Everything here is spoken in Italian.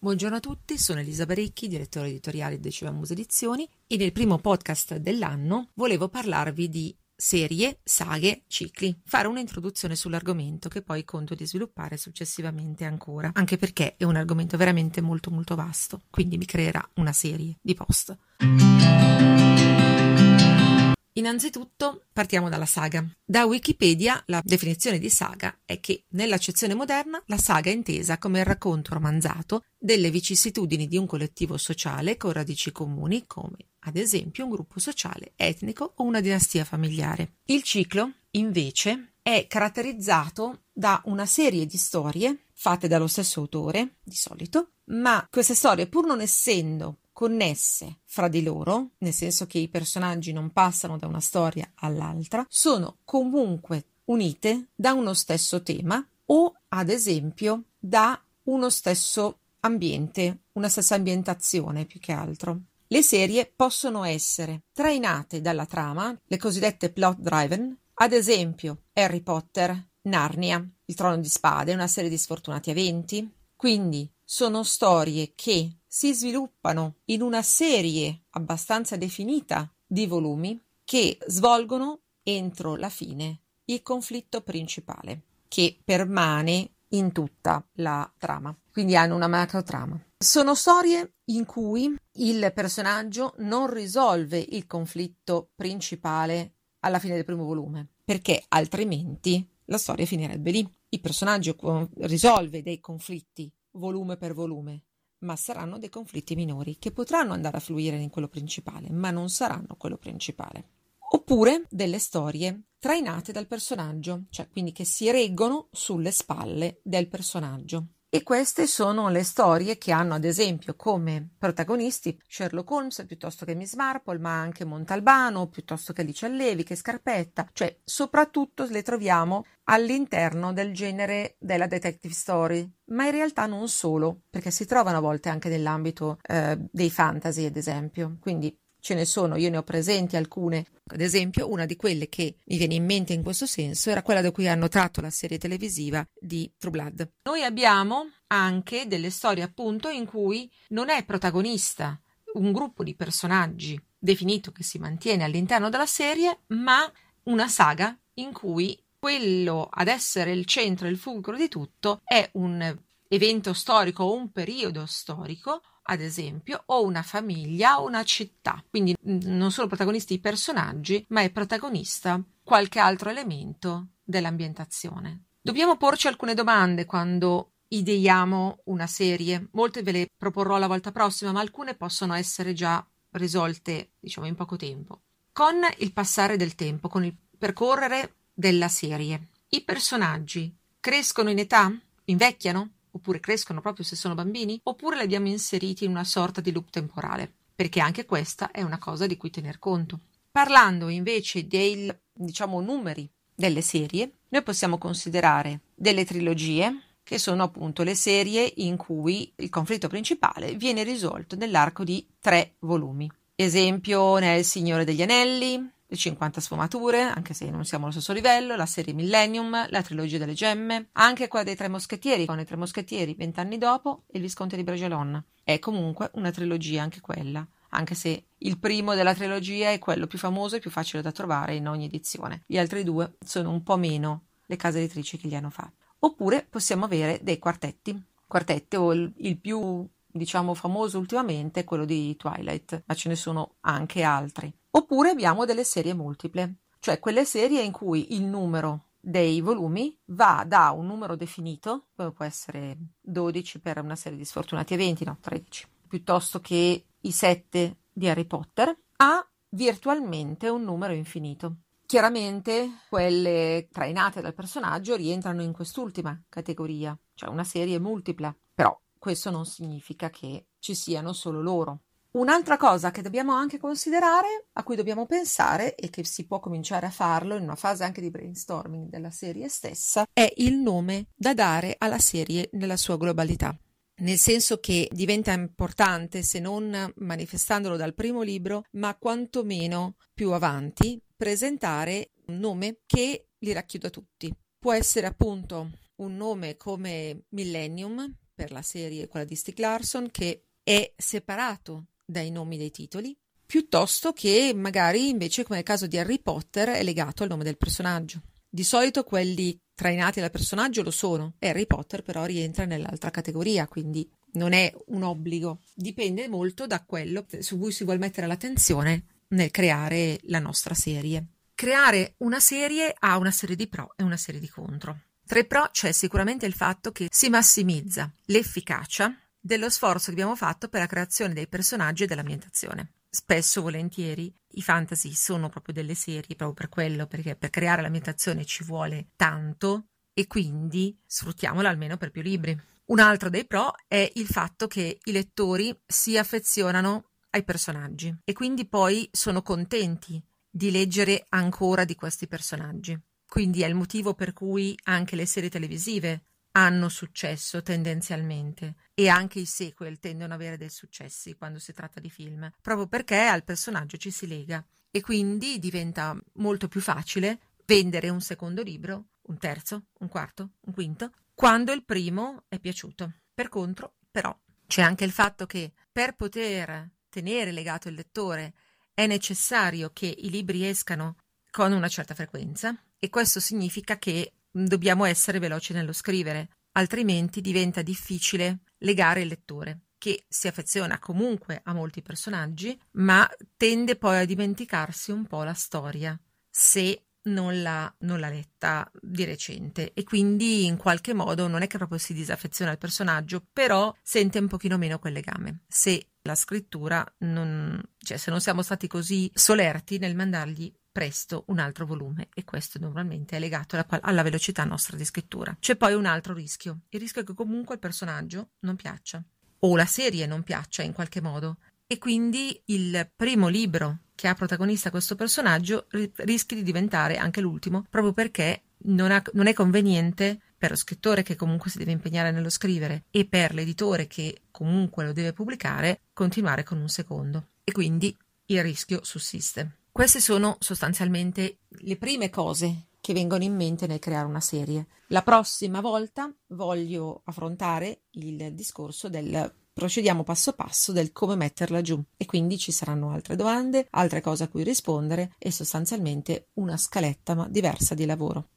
Buongiorno a tutti, sono Elisa Barecchi, direttore editoriale di Decima Muse Edizioni e nel primo podcast dell'anno volevo parlarvi di serie, saghe, cicli, fare un'introduzione sull'argomento che poi conto di sviluppare successivamente ancora, anche perché è un argomento veramente molto molto vasto, quindi mi creerà una serie di post. Innanzitutto partiamo dalla saga. Da Wikipedia la definizione di saga è che nell'accezione moderna la saga è intesa come il racconto romanzato delle vicissitudini di un collettivo sociale con radici comuni come ad esempio un gruppo sociale, etnico o una dinastia familiare. Il ciclo invece è caratterizzato da una serie di storie fatte dallo stesso autore, di solito, ma queste storie pur non essendo connesse fra di loro, nel senso che i personaggi non passano da una storia all'altra, sono comunque unite da uno stesso tema o, ad esempio, da uno stesso ambiente, una stessa ambientazione più che altro. Le serie possono essere trainate dalla trama, le cosiddette plot driven, ad esempio Harry Potter, Narnia, Il trono di spade, una serie di sfortunati eventi. Quindi sono storie che si sviluppano in una serie abbastanza definita di volumi che svolgono entro la fine il conflitto principale che permane in tutta la trama. Quindi hanno una macro trama. Sono storie in cui il personaggio non risolve il conflitto principale alla fine del primo volume, perché altrimenti la storia finirebbe lì. Il personaggio risolve dei conflitti volume per volume, ma saranno dei conflitti minori che potranno andare a fluire in quello principale, ma non saranno quello principale. Oppure delle storie trainate dal personaggio, cioè quindi che si reggono sulle spalle del personaggio. E queste sono le storie che hanno ad esempio come protagonisti Sherlock Holmes piuttosto che Miss Marple, ma anche Montalbano, piuttosto che Alice Allevi, che Scarpetta, cioè soprattutto le troviamo all'interno del genere della detective story, ma in realtà non solo, perché si trovano a volte anche nell'ambito eh, dei fantasy, ad esempio. Quindi ce ne sono, io ne ho presenti alcune. Ad esempio, una di quelle che mi viene in mente in questo senso era quella da cui hanno tratto la serie televisiva di True Blood. Noi abbiamo anche delle storie appunto in cui non è protagonista un gruppo di personaggi definito che si mantiene all'interno della serie, ma una saga in cui quello ad essere il centro e il fulcro di tutto è un evento storico o un periodo storico ad esempio, o una famiglia o una città. Quindi non sono protagonisti i personaggi, ma è protagonista qualche altro elemento dell'ambientazione. Dobbiamo porci alcune domande quando ideiamo una serie. Molte ve le proporrò la volta prossima, ma alcune possono essere già risolte, diciamo, in poco tempo. Con il passare del tempo, con il percorrere della serie, i personaggi crescono in età? Invecchiano? Oppure crescono proprio se sono bambini, oppure li abbiamo inseriti in una sorta di loop temporale, perché anche questa è una cosa di cui tener conto. Parlando invece dei, diciamo, numeri delle serie, noi possiamo considerare delle trilogie, che sono appunto le serie in cui il conflitto principale viene risolto nell'arco di tre volumi. Esempio nel Signore degli Anelli, le 50 sfumature, anche se non siamo allo stesso livello, la serie Millennium, la trilogia delle gemme, anche quella dei Tre Moschettieri, con i Tre Moschettieri vent'anni dopo e il Visconte di Bragelonne. È comunque una trilogia anche quella, anche se il primo della trilogia è quello più famoso e più facile da trovare in ogni edizione. Gli altri due sono un po' meno le case editrici che li hanno fatti. Oppure possiamo avere dei quartetti. Quartetti o il più diciamo famoso ultimamente è quello di Twilight, ma ce ne sono anche altri. Oppure abbiamo delle serie multiple, cioè quelle serie in cui il numero dei volumi va da un numero definito, come può essere 12 per una serie di sfortunati eventi, no, 13, piuttosto che i 7 di Harry Potter, a virtualmente un numero infinito. Chiaramente quelle trainate dal personaggio rientrano in quest'ultima categoria, cioè una serie multipla, però questo non significa che ci siano solo loro. Un'altra cosa che dobbiamo anche considerare, a cui dobbiamo pensare e che si può cominciare a farlo in una fase anche di brainstorming della serie stessa, è il nome da dare alla serie nella sua globalità. Nel senso che diventa importante, se non manifestandolo dal primo libro, ma quantomeno più avanti, presentare un nome che li racchiuda tutti. Può essere appunto un nome come Millennium, per la serie, quella di Stieg Larsson, che è separato dai nomi dei titoli, piuttosto che magari invece come nel caso di Harry Potter è legato al nome del personaggio. Di solito quelli trainati dal personaggio lo sono, Harry Potter però rientra nell'altra categoria, quindi non è un obbligo, dipende molto da quello su cui si vuole mettere l'attenzione nel creare la nostra serie. Creare una serie ha una serie di pro e una serie di contro. Tra i pro c'è sicuramente il fatto che si massimizza l'efficacia dello sforzo che abbiamo fatto per la creazione dei personaggi e dell'ambientazione. Spesso, volentieri, i fantasy sono proprio delle serie, proprio per quello, perché per creare l'ambientazione ci vuole tanto e quindi sfruttiamola almeno per più libri. Un altro dei pro è il fatto che i lettori si affezionano ai personaggi e quindi poi sono contenti di leggere ancora di questi personaggi. Quindi è il motivo per cui anche le serie televisive hanno successo tendenzialmente e anche i sequel tendono ad avere dei successi quando si tratta di film, proprio perché al personaggio ci si lega e quindi diventa molto più facile vendere un secondo libro, un terzo, un quarto, un quinto, quando il primo è piaciuto. Per contro, però, c'è anche il fatto che per poter tenere legato il lettore è necessario che i libri escano con una certa frequenza e questo significa che dobbiamo essere veloci nello scrivere, altrimenti diventa difficile legare il lettore che si affeziona comunque a molti personaggi, ma tende poi a dimenticarsi un po' la storia se non l'ha, non l'ha letta di recente e quindi in qualche modo non è che proprio si disaffeziona al personaggio, però sente un pochino meno quel legame. Se la scrittura non, cioè se non siamo stati così solerti nel mandargli presto un altro volume e questo normalmente è legato alla, alla, velocità nostra di scrittura. C'è poi un altro rischio, il rischio è che comunque il personaggio non piaccia o la serie non piaccia in qualche modo e quindi il primo libro che ha protagonista questo personaggio rischi di diventare anche l'ultimo proprio perché non, ha, non è conveniente per lo scrittore che comunque si deve impegnare nello scrivere e per l'editore che comunque lo deve pubblicare, continuare con un secondo. E quindi il rischio sussiste. Queste sono sostanzialmente le prime cose che vengono in mente nel creare una serie. La prossima volta voglio affrontare il discorso del procediamo passo passo del come metterla giù e quindi ci saranno altre domande, altre cose a cui rispondere e sostanzialmente una scaletta ma diversa di lavoro.